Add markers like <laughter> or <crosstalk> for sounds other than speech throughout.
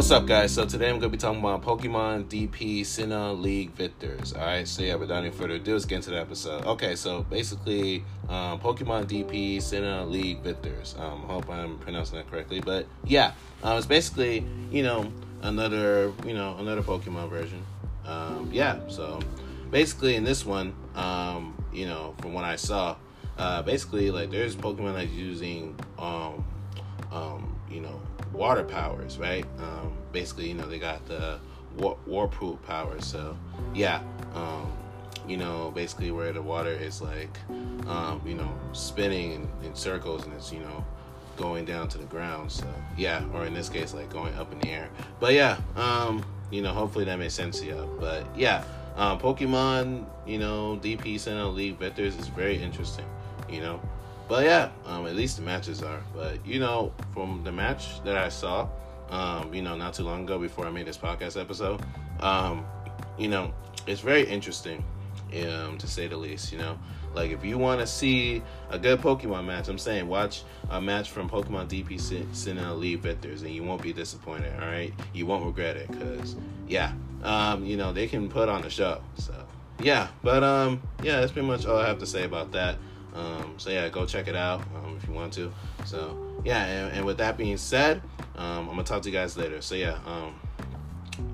What's up, guys? So today I'm gonna be talking about Pokemon DP Sinnoh League Victors. All right, so yeah, without any further ado, let's get into the episode. Okay, so basically, um, Pokemon DP Sinnoh League Victors. Um, hope I'm pronouncing that correctly, but yeah, um, it's basically you know another you know another Pokemon version. Um, yeah, so basically in this one, um, you know, from what I saw, uh, basically like there's Pokemon that's using um, um, you know water powers, right? Um, basically, you know, they got the war- warproof powers. So, yeah, um, you know, basically where the water is like, um, you know, spinning in, in, circles and it's, you know, going down to the ground. So, yeah, or in this case, like going up in the air. But yeah, um, you know, hopefully that makes sense to you. But yeah, um, Pokemon, you know, DP Sinnoh League Victors is very interesting, you know. But yeah, um, at least the matches are. But you know, from the match that I saw, um, you know, not too long ago before I made this podcast episode, um, you know, it's very interesting, um, to say the least. You know, like if you want to see a good Pokemon match, I'm saying watch a match from Pokemon DP Sinnoh League Victors, and you won't be disappointed. All right, you won't regret it, cause yeah, um, you know they can put on a show. So yeah, but um, yeah, that's pretty much all I have to say about that. Um, so yeah, go check it out um, if you want to. So yeah, and, and with that being said, um, I'm gonna talk to you guys later. So yeah, um,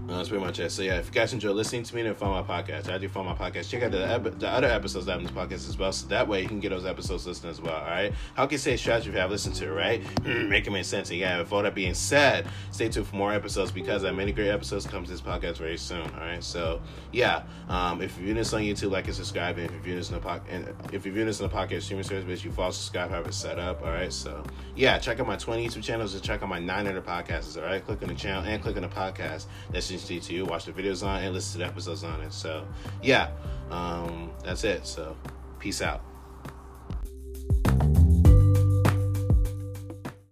uh, that's pretty much it. So yeah, if you guys enjoy listening to me and follow my podcast, I do follow my podcast. Check out the, the other episodes in this podcast as well. So that way you can get those episodes listened as well. All right. How can you say strategy if you have listened to <clears throat> it, right? Making make sense. And yeah, with all that being said, stay tuned for more episodes because I have many great episodes come to this podcast very soon. All right. So yeah, um, if you're viewing this on YouTube, like and subscribe. And if you're viewing this in the podcast, if you're viewing this in the podcast streaming service, you follow, subscribe, have it set up. All right. So yeah, check out my 20 YouTube channels and check out my 900 podcasts. All right. Click on the channel and click on the podcast. That's interesting to. Watch the videos on and listen to the episodes on it. So yeah, um, that's it. So peace out.